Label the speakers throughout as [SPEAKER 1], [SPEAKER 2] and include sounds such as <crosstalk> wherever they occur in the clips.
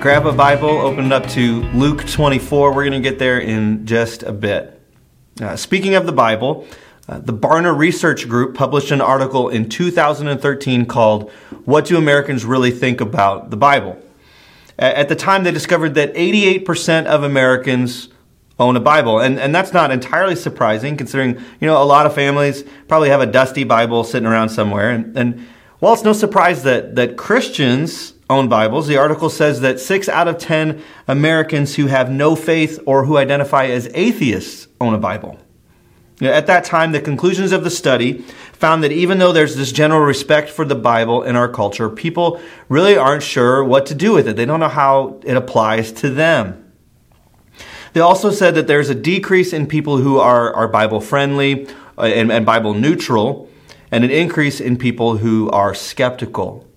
[SPEAKER 1] grab a Bible, open it up to Luke 24. We're going to get there in just a bit. Uh, speaking of the Bible, uh, the Barna Research Group published an article in 2013 called What Do Americans Really Think About the Bible? At the time, they discovered that 88% of Americans own a Bible. And, and that's not entirely surprising considering, you know, a lot of families probably have a dusty Bible sitting around somewhere. And, and while it's no surprise that, that Christians own Bibles, the article says that six out of 10 Americans who have no faith or who identify as atheists own a Bible. At that time, the conclusions of the study found that even though there's this general respect for the Bible in our culture, people really aren't sure what to do with it. They don't know how it applies to them. They also said that there's a decrease in people who are, are Bible friendly uh, and, and Bible neutral, and an increase in people who are skeptical.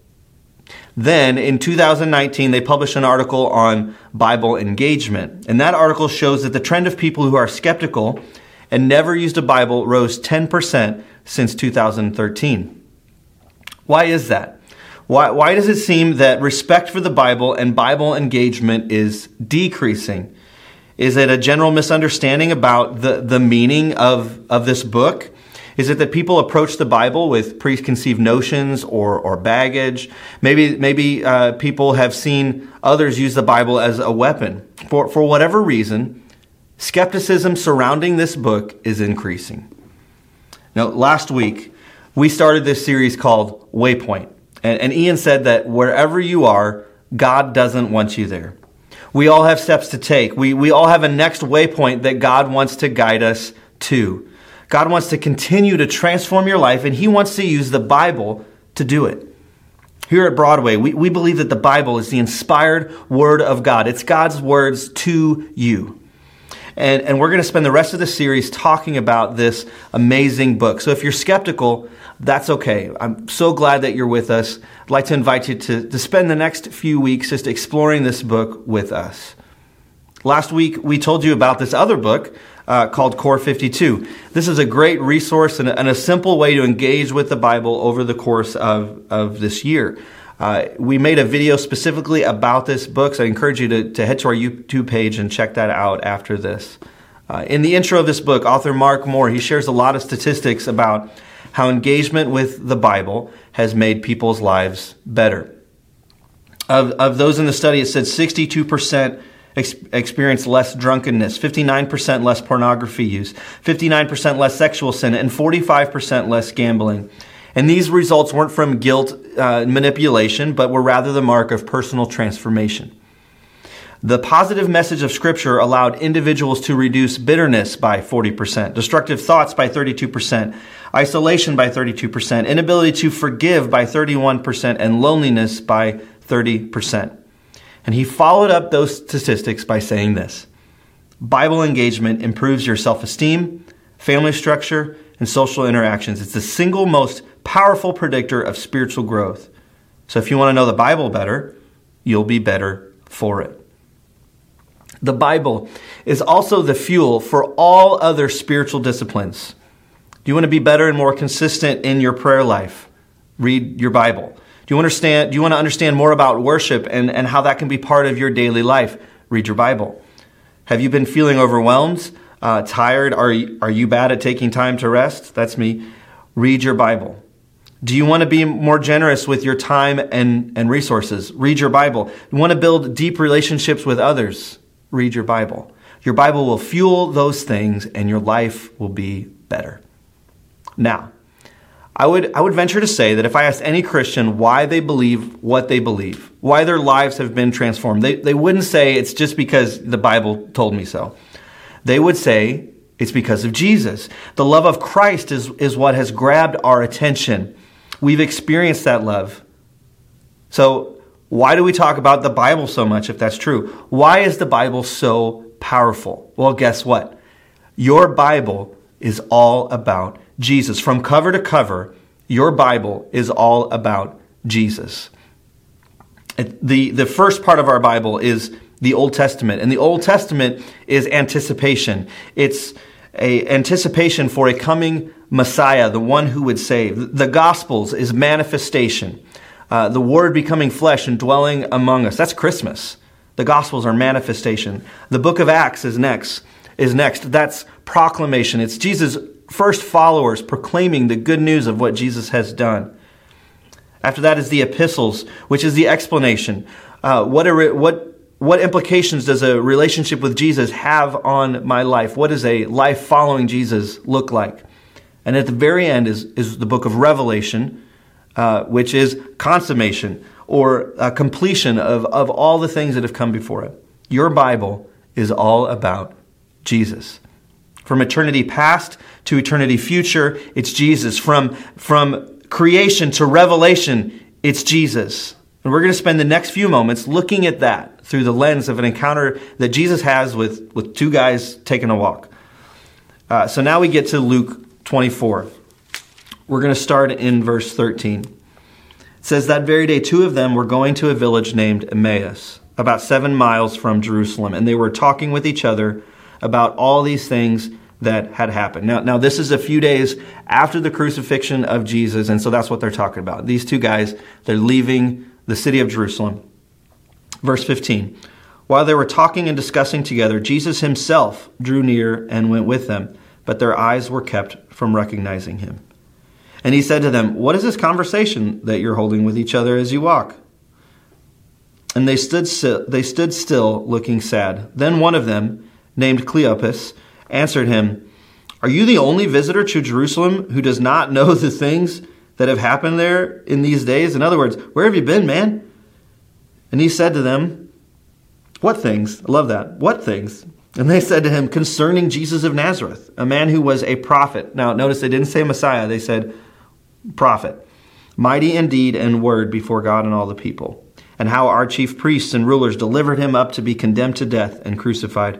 [SPEAKER 1] Then in 2019, they published an article on Bible engagement. And that article shows that the trend of people who are skeptical and never used a Bible rose 10% since 2013. Why is that? Why, why does it seem that respect for the Bible and Bible engagement is decreasing? Is it a general misunderstanding about the, the meaning of, of this book? Is it that people approach the Bible with preconceived notions or, or baggage? Maybe, maybe uh, people have seen others use the Bible as a weapon. For, for whatever reason, skepticism surrounding this book is increasing. Now, last week, we started this series called Waypoint. And, and Ian said that wherever you are, God doesn't want you there. We all have steps to take. We, we all have a next waypoint that God wants to guide us to. God wants to continue to transform your life, and He wants to use the Bible to do it. Here at Broadway, we, we believe that the Bible is the inspired Word of God. It's God's words to you. And, and we're going to spend the rest of the series talking about this amazing book. So if you're skeptical, that's okay. I'm so glad that you're with us. I'd like to invite you to, to spend the next few weeks just exploring this book with us. Last week, we told you about this other book uh, called Core 52. This is a great resource and a, and a, simple way to engage with the Bible over the course of, of this year. Uh, we made a video specifically about this book, so I encourage you to, to head to our YouTube page and check that out after this. Uh, in the intro of this book, author Mark Moore, he shares a lot of statistics about how engagement with the Bible has made people's lives better. Of, of those in the study, it said 62% ex- experienced less drunkenness, 59% less pornography use, 59% less sexual sin, and 45% less gambling. And these results weren't from guilt uh, manipulation, but were rather the mark of personal transformation. The positive message of Scripture allowed individuals to reduce bitterness by 40%, destructive thoughts by 32%, isolation by 32%, inability to forgive by 31%, and loneliness by 30%. And he followed up those statistics by saying this Bible engagement improves your self esteem, family structure, and social interactions. It's the single most powerful predictor of spiritual growth. So if you want to know the Bible better, you'll be better for it. The Bible is also the fuel for all other spiritual disciplines. Do you want to be better and more consistent in your prayer life? Read your Bible. Do you understand do you want to understand more about worship and, and how that can be part of your daily life? Read your Bible. Have you been feeling overwhelmed, uh, tired? Are are you bad at taking time to rest? That's me. Read your Bible. Do you want to be more generous with your time and, and resources? Read your Bible. You want to build deep relationships with others? Read your Bible. Your Bible will fuel those things and your life will be better. Now, I would, I would venture to say that if I asked any Christian why they believe what they believe, why their lives have been transformed, they, they wouldn't say it's just because the Bible told me so. They would say it's because of Jesus. The love of Christ is, is what has grabbed our attention. We've experienced that love. So, why do we talk about the Bible so much if that's true? Why is the Bible so powerful? Well, guess what? Your Bible is all about Jesus. From cover to cover, your Bible is all about Jesus. The, the first part of our Bible is the Old Testament, and the Old Testament is anticipation. It's a anticipation for a coming Messiah, the one who would save. The Gospels is manifestation, uh, the Word becoming flesh and dwelling among us. That's Christmas. The Gospels are manifestation. The book of Acts is next. Is next. That's proclamation. It's Jesus' first followers proclaiming the good news of what Jesus has done. After that is the epistles, which is the explanation. Uh, what, are, what, what implications does a relationship with Jesus have on my life? What does a life following Jesus look like? And at the very end is, is the book of Revelation, uh, which is consummation or completion of, of all the things that have come before it. Your Bible is all about Jesus. From eternity past to eternity future, it's Jesus. From, from creation to revelation, it's Jesus. And we're going to spend the next few moments looking at that through the lens of an encounter that Jesus has with, with two guys taking a walk. Uh, so now we get to Luke 24. We're going to start in verse 13. It says, That very day, two of them were going to a village named Emmaus, about seven miles from Jerusalem, and they were talking with each other about all these things that had happened. Now, now this is a few days after the crucifixion of Jesus, and so that's what they're talking about. These two guys, they're leaving the city of Jerusalem. Verse 15. While they were talking and discussing together, Jesus himself drew near and went with them, but their eyes were kept from recognizing him. And he said to them, What is this conversation that you're holding with each other as you walk? And they stood, they stood still, looking sad. Then one of them, named Cleopas, answered him, Are you the only visitor to Jerusalem who does not know the things that have happened there in these days? In other words, where have you been, man? And he said to them, What things? I love that. What things? And they said to him, Concerning Jesus of Nazareth, a man who was a prophet. Now, notice they didn't say Messiah, they said prophet. Mighty indeed in deed and word before God and all the people. And how our chief priests and rulers delivered him up to be condemned to death and crucified.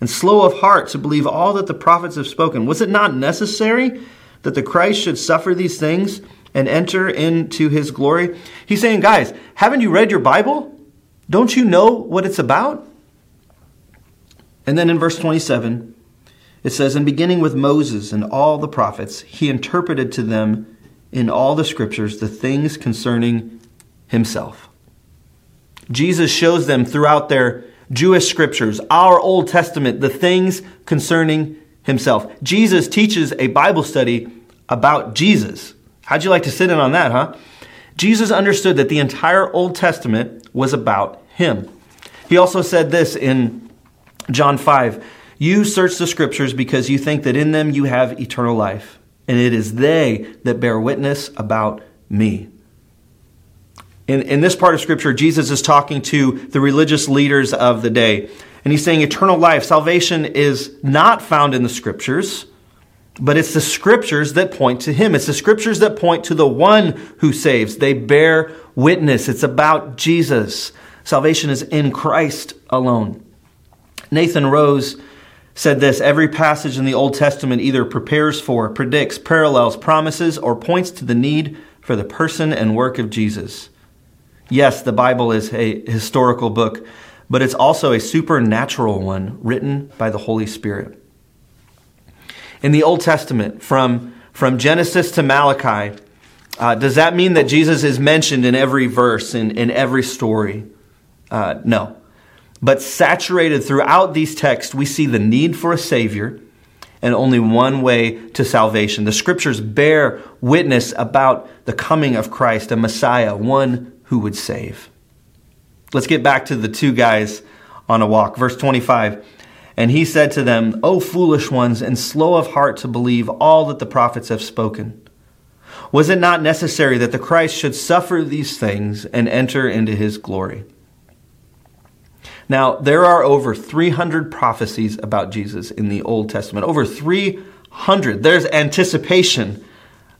[SPEAKER 1] And slow of heart to believe all that the prophets have spoken. Was it not necessary that the Christ should suffer these things and enter into his glory? He's saying, guys, haven't you read your Bible? Don't you know what it's about? And then in verse 27, it says, And beginning with Moses and all the prophets, he interpreted to them in all the scriptures the things concerning himself. Jesus shows them throughout their Jewish scriptures, our Old Testament, the things concerning himself. Jesus teaches a Bible study about Jesus. How'd you like to sit in on that, huh? Jesus understood that the entire Old Testament was about him. He also said this in John 5 You search the scriptures because you think that in them you have eternal life, and it is they that bear witness about me. In, in this part of Scripture, Jesus is talking to the religious leaders of the day. And he's saying eternal life, salvation is not found in the Scriptures, but it's the Scriptures that point to Him. It's the Scriptures that point to the one who saves. They bear witness. It's about Jesus. Salvation is in Christ alone. Nathan Rose said this Every passage in the Old Testament either prepares for, predicts, parallels, promises, or points to the need for the person and work of Jesus. Yes, the Bible is a historical book, but it's also a supernatural one written by the Holy Spirit. In the Old Testament, from, from Genesis to Malachi, uh, does that mean that Jesus is mentioned in every verse, in, in every story? Uh, no. But saturated throughout these texts, we see the need for a Savior and only one way to salvation. The scriptures bear witness about the coming of Christ, a Messiah, one who would save. Let's get back to the two guys on a walk. Verse 25. And he said to them, O foolish ones, and slow of heart to believe all that the prophets have spoken. Was it not necessary that the Christ should suffer these things and enter into his glory? Now, there are over 300 prophecies about Jesus in the Old Testament. Over 300. There's anticipation.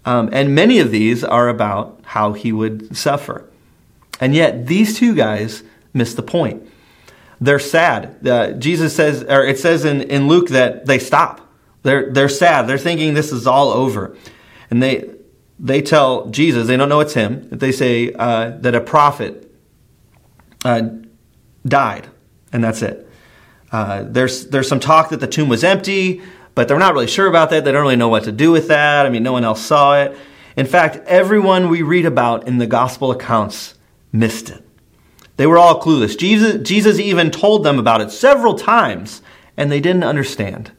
[SPEAKER 1] Um, and many of these are about how he would suffer. And yet, these two guys miss the point. They're sad. Uh, Jesus says, or it says in, in Luke that they stop. They're, they're sad. They're thinking this is all over. And they, they tell Jesus, they don't know it's him, they say uh, that a prophet uh, died, and that's it. Uh, there's, there's some talk that the tomb was empty, but they're not really sure about that. They don't really know what to do with that. I mean, no one else saw it. In fact, everyone we read about in the gospel accounts missed it. They were all clueless. Jesus, Jesus even told them about it several times, and they didn't understand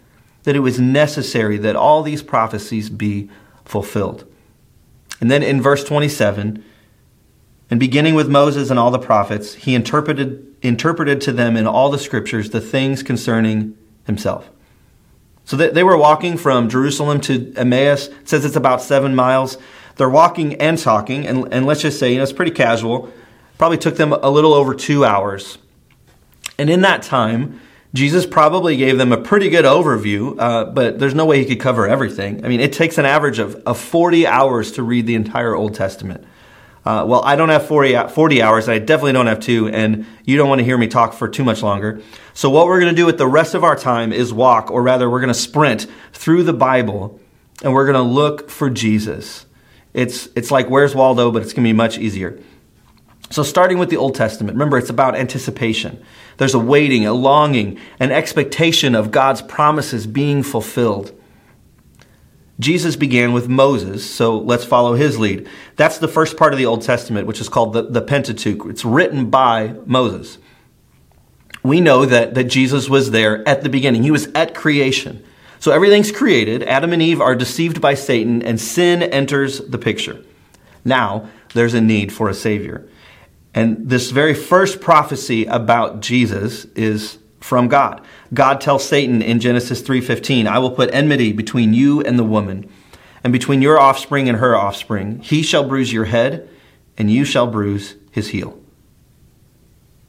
[SPEAKER 1] that it was necessary that all these prophecies be fulfilled. And then in verse 27, and beginning with Moses and all the prophets, he interpreted, interpreted to them in all the scriptures the things concerning himself. So they were walking from Jerusalem to Emmaus. It says it's about seven miles. They're walking and talking, and, and let's just say, you know, it's pretty casual. Probably took them a little over two hours. And in that time, Jesus probably gave them a pretty good overview, uh, but there's no way he could cover everything. I mean, it takes an average of, of 40 hours to read the entire Old Testament. Uh, well, I don't have 40, 40 hours. I definitely don't have two, and you don't want to hear me talk for too much longer. So, what we're going to do with the rest of our time is walk, or rather, we're going to sprint through the Bible, and we're going to look for Jesus. It's, it's like Where's Waldo, but it's going to be much easier. So, starting with the Old Testament, remember, it's about anticipation. There's a waiting, a longing, an expectation of God's promises being fulfilled. Jesus began with Moses, so let's follow his lead. That's the first part of the Old Testament, which is called the, the Pentateuch. It's written by Moses. We know that, that Jesus was there at the beginning, he was at creation. So everything's created. Adam and Eve are deceived by Satan, and sin enters the picture. Now, there's a need for a Savior. And this very first prophecy about Jesus is from God. God tells Satan in Genesis 3:15, "I will put enmity between you and the woman, and between your offspring and her offspring. He shall bruise your head, and you shall bruise his heel."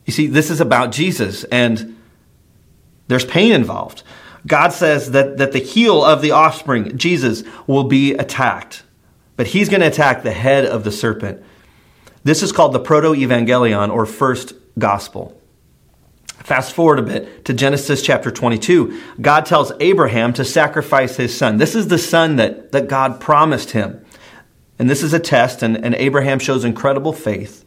[SPEAKER 1] You see, this is about Jesus and there's pain involved. God says that, that the heel of the offspring, Jesus, will be attacked. But he's going to attack the head of the serpent. This is called the proto evangelion or first gospel. Fast forward a bit to Genesis chapter 22. God tells Abraham to sacrifice his son. This is the son that, that God promised him. And this is a test, and, and Abraham shows incredible faith,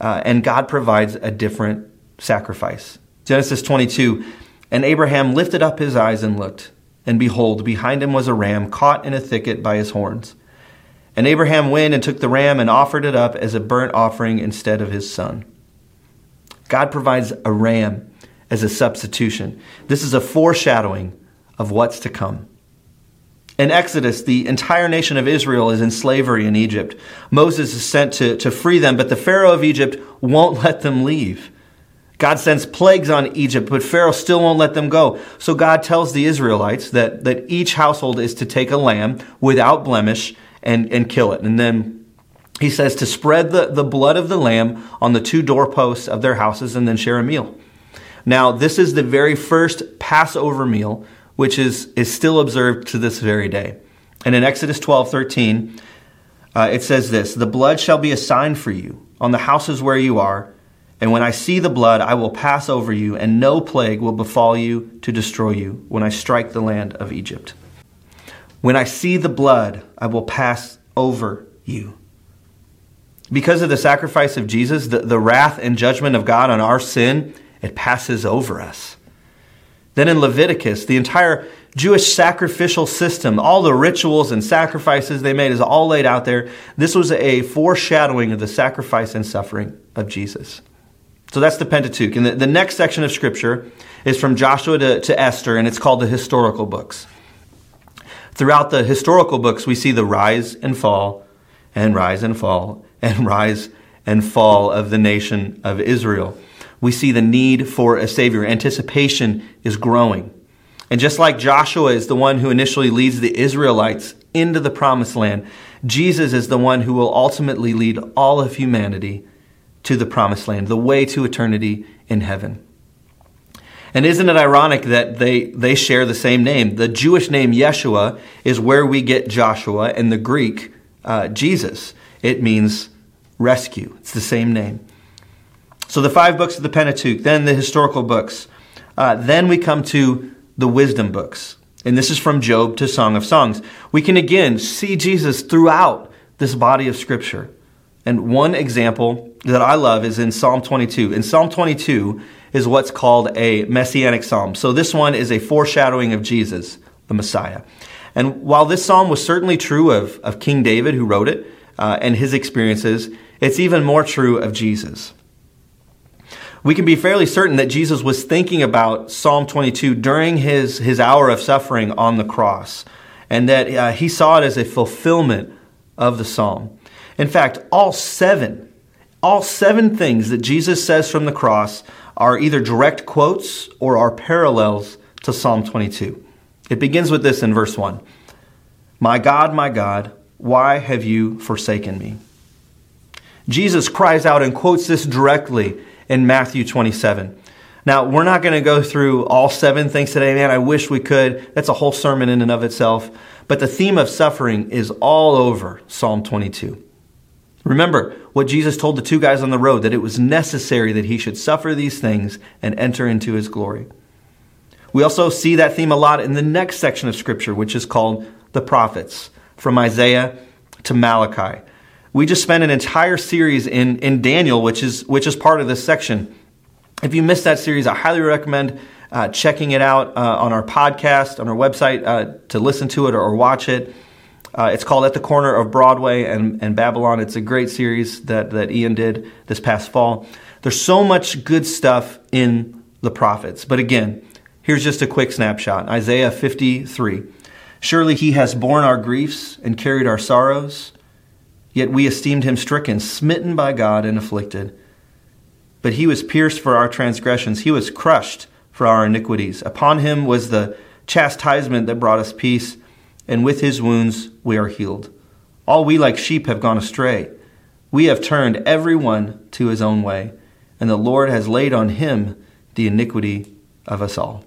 [SPEAKER 1] uh, and God provides a different sacrifice. Genesis 22 And Abraham lifted up his eyes and looked, and behold, behind him was a ram caught in a thicket by his horns. And Abraham went and took the ram and offered it up as a burnt offering instead of his son. God provides a ram as a substitution. This is a foreshadowing of what's to come. In Exodus, the entire nation of Israel is in slavery in Egypt. Moses is sent to, to free them, but the Pharaoh of Egypt won't let them leave. God sends plagues on Egypt, but Pharaoh still won't let them go. So God tells the Israelites that, that each household is to take a lamb without blemish and, and kill it. And then he says to spread the, the blood of the lamb on the two doorposts of their houses and then share a meal. Now, this is the very first Passover meal, which is, is still observed to this very day. And in Exodus 12 13, uh, it says this The blood shall be a sign for you on the houses where you are. And when I see the blood, I will pass over you, and no plague will befall you to destroy you when I strike the land of Egypt. When I see the blood, I will pass over you. Because of the sacrifice of Jesus, the, the wrath and judgment of God on our sin, it passes over us. Then in Leviticus, the entire Jewish sacrificial system, all the rituals and sacrifices they made is all laid out there. This was a foreshadowing of the sacrifice and suffering of Jesus. So that's the Pentateuch. And the, the next section of Scripture is from Joshua to, to Esther, and it's called the historical books. Throughout the historical books, we see the rise and fall, and rise and fall, and <laughs> rise and fall of the nation of Israel. We see the need for a Savior. Anticipation is growing. And just like Joshua is the one who initially leads the Israelites into the promised land, Jesus is the one who will ultimately lead all of humanity to the promised land, the way to eternity in heaven. And isn't it ironic that they, they share the same name? The Jewish name Yeshua is where we get Joshua, and the Greek, uh, Jesus. It means rescue. It's the same name. So the five books of the Pentateuch, then the historical books. Uh, then we come to the wisdom books. And this is from Job to Song of Songs. We can again see Jesus throughout this body of Scripture. And one example that I love is in Psalm 22. In Psalm 22 is what's called a messianic psalm. So this one is a foreshadowing of Jesus, the Messiah. And while this psalm was certainly true of, of King David, who wrote it, uh, and his experiences, it's even more true of Jesus. We can be fairly certain that Jesus was thinking about Psalm 22 during his, his hour of suffering on the cross, and that uh, he saw it as a fulfillment of the psalm. In fact, all seven, all seven things that Jesus says from the cross are either direct quotes or are parallels to Psalm 22. It begins with this in verse 1 My God, my God, why have you forsaken me? Jesus cries out and quotes this directly in Matthew 27. Now, we're not going to go through all seven things today, man. I wish we could. That's a whole sermon in and of itself. But the theme of suffering is all over Psalm 22. Remember what Jesus told the two guys on the road that it was necessary that he should suffer these things and enter into his glory. We also see that theme a lot in the next section of Scripture, which is called the prophets, from Isaiah to Malachi. We just spent an entire series in, in Daniel, which is, which is part of this section. If you missed that series, I highly recommend uh, checking it out uh, on our podcast, on our website, uh, to listen to it or, or watch it. Uh, it's called At the Corner of Broadway and, and Babylon. It's a great series that, that Ian did this past fall. There's so much good stuff in the prophets. But again, here's just a quick snapshot Isaiah 53. Surely he has borne our griefs and carried our sorrows, yet we esteemed him stricken, smitten by God, and afflicted. But he was pierced for our transgressions, he was crushed for our iniquities. Upon him was the chastisement that brought us peace and with his wounds we are healed. All we like sheep have gone astray. We have turned every one to his own way, and the Lord has laid on him the iniquity of us all.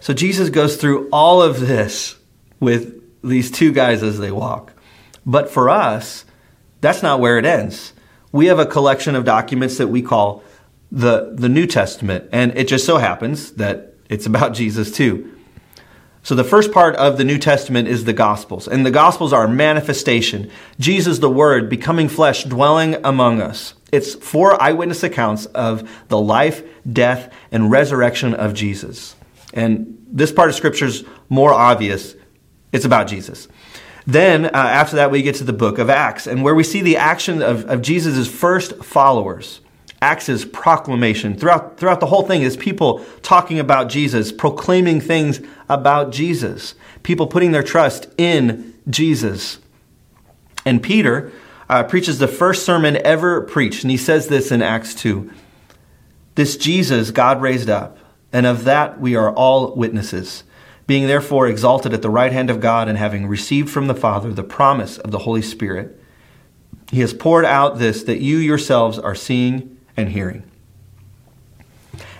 [SPEAKER 1] So Jesus goes through all of this with these two guys as they walk. But for us, that's not where it ends. We have a collection of documents that we call the, the New Testament, and it just so happens that it's about <laughs> Jesus too. So the first part of the New Testament is the Gospels, and the Gospels are manifestation. Jesus, the Word, becoming flesh, dwelling among us. It's four eyewitness accounts of the life, death, and resurrection of Jesus. And this part of Scripture is more obvious. It's about Jesus. Then, uh, after that, we get to the book of Acts, and where we see the action of, of Jesus' first followers. Acts proclamation. Throughout, throughout the whole thing is people talking about Jesus, proclaiming things about Jesus, people putting their trust in Jesus. And Peter uh, preaches the first sermon ever preached, and he says this in Acts 2. This Jesus God raised up, and of that we are all witnesses, being therefore exalted at the right hand of God, and having received from the Father the promise of the Holy Spirit. He has poured out this that you yourselves are seeing and hearing.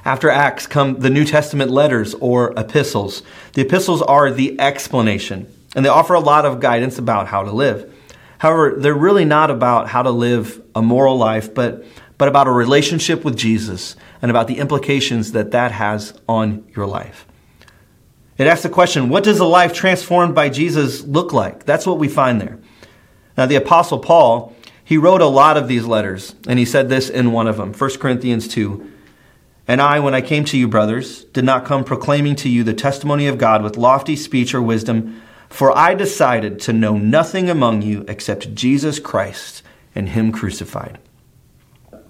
[SPEAKER 1] After Acts come the New Testament letters or epistles. The epistles are the explanation, and they offer a lot of guidance about how to live. However, they're really not about how to live a moral life, but, but about a relationship with Jesus and about the implications that that has on your life. It asks the question what does a life transformed by Jesus look like? That's what we find there. Now, the Apostle Paul he wrote a lot of these letters, and he said this in one of them 1 Corinthians 2. And I, when I came to you, brothers, did not come proclaiming to you the testimony of God with lofty speech or wisdom, for I decided to know nothing among you except Jesus Christ and Him crucified.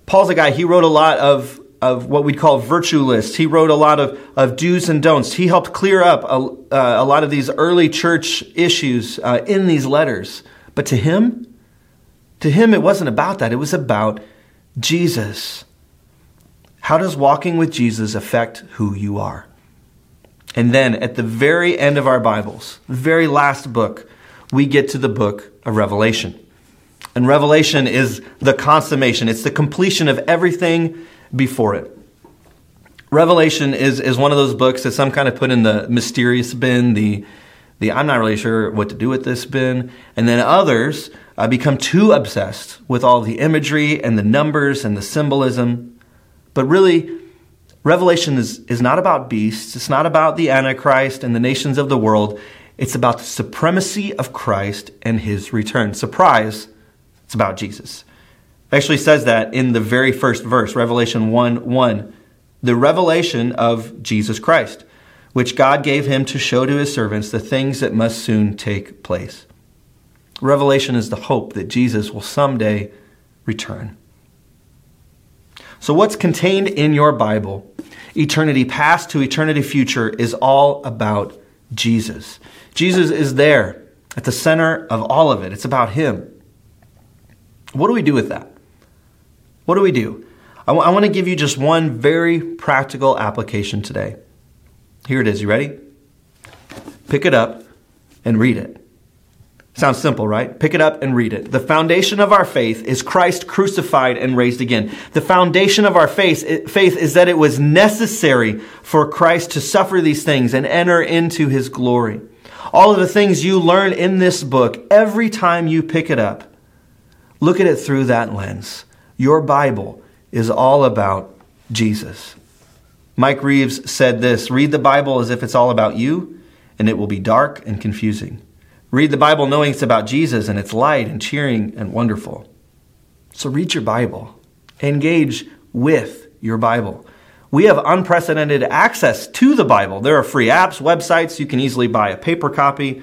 [SPEAKER 1] Paul's a guy, he wrote a lot of, of what we'd call virtue lists. He wrote a lot of, of do's and don'ts. He helped clear up a, uh, a lot of these early church issues uh, in these letters. But to him, to him, it wasn't about that, it was about Jesus. How does walking with Jesus affect who you are? And then at the very end of our Bibles, the very last book, we get to the book of Revelation. And Revelation is the consummation, it's the completion of everything before it. Revelation is, is one of those books that some kind of put in the mysterious bin, the, the I'm not really sure what to do with this bin. And then others uh, become too obsessed with all the imagery and the numbers and the symbolism. But really, Revelation is, is not about beasts. It's not about the Antichrist and the nations of the world. It's about the supremacy of Christ and his return. Surprise, it's about Jesus. It actually says that in the very first verse, Revelation 1 1. The revelation of Jesus Christ, which God gave him to show to his servants the things that must soon take place. Revelation is the hope that Jesus will someday return. So, what's contained in your Bible, eternity past to eternity future, is all about Jesus. Jesus is there at the center of all of it. It's about Him. What do we do with that? What do we do? I, w- I want to give you just one very practical application today. Here it is. You ready? Pick it up and read it. Sounds simple, right? Pick it up and read it. The foundation of our faith is Christ crucified and raised again. The foundation of our faith, faith is that it was necessary for Christ to suffer these things and enter into his glory. All of the things you learn in this book, every time you pick it up, look at it through that lens. Your Bible is all about Jesus. Mike Reeves said this Read the Bible as if it's all about you, and it will be dark and confusing. Read the Bible knowing it's about Jesus and it's light and cheering and wonderful. So read your Bible. Engage with your Bible. We have unprecedented access to the Bible. There are free apps, websites. You can easily buy a paper copy.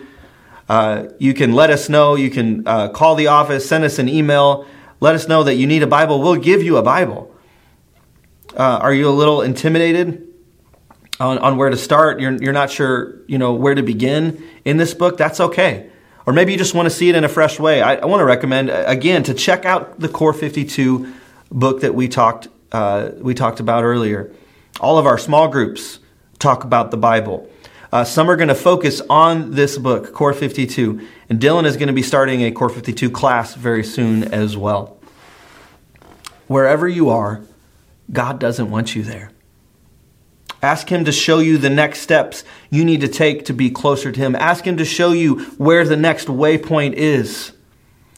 [SPEAKER 1] Uh, you can let us know. You can uh, call the office, send us an email, let us know that you need a Bible. We'll give you a Bible. Uh, are you a little intimidated? On, on where to start, you're, you're not sure, you know, where to begin in this book, that's okay. Or maybe you just want to see it in a fresh way. I, I want to recommend, uh, again, to check out the Core 52 book that we talked, uh, we talked about earlier. All of our small groups talk about the Bible. Uh, some are going to focus on this book, Core 52, and Dylan is going to be starting a Core 52 class very soon as well. Wherever you are, God doesn't want you there. Ask Him to show you the next steps you need to take to be closer to Him. Ask Him to show you where the next waypoint is.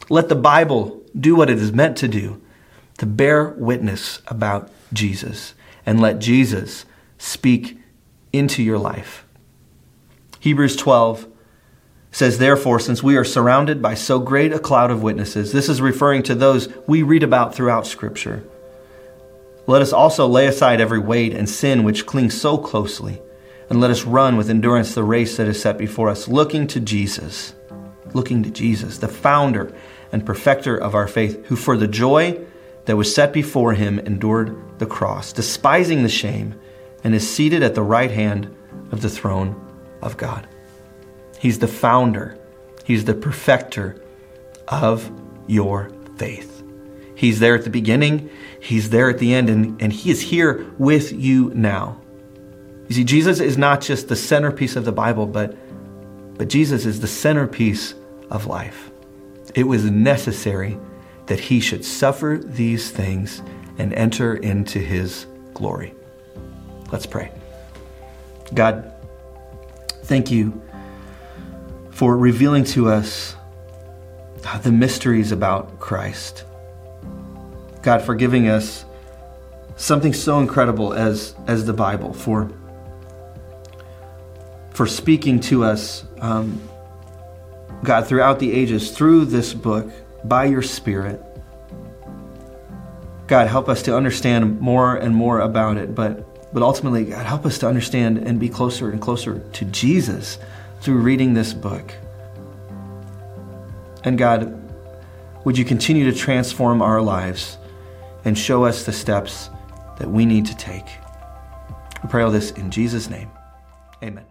[SPEAKER 1] Let the Bible do what it is meant to do to bear witness about Jesus and let Jesus speak into your life. Hebrews 12 says, Therefore, since we are surrounded by so great a cloud of witnesses, this is referring to those we read about throughout Scripture. Let us also lay aside every weight and sin which clings so closely, and let us run with endurance the race that is set before us, looking to Jesus, looking to Jesus, the founder and perfecter of our faith, who for the joy that was set before him endured the cross, despising the shame, and is seated at the right hand of the throne of God. He's the founder, He's the perfecter of your faith. He's there at the beginning, He's there at the end, and, and He is here with you now. You see, Jesus is not just the centerpiece of the Bible, but, but Jesus is the centerpiece of life. It was necessary that He should suffer these things and enter into His glory. Let's pray. God, thank you for revealing to us the mysteries about Christ. God, for giving us something so incredible as, as the Bible, for, for speaking to us, um, God, throughout the ages, through this book, by your Spirit. God, help us to understand more and more about it, but, but ultimately, God, help us to understand and be closer and closer to Jesus through reading this book. And God, would you continue to transform our lives? And show us the steps that we need to take. We pray all this in Jesus' name. Amen.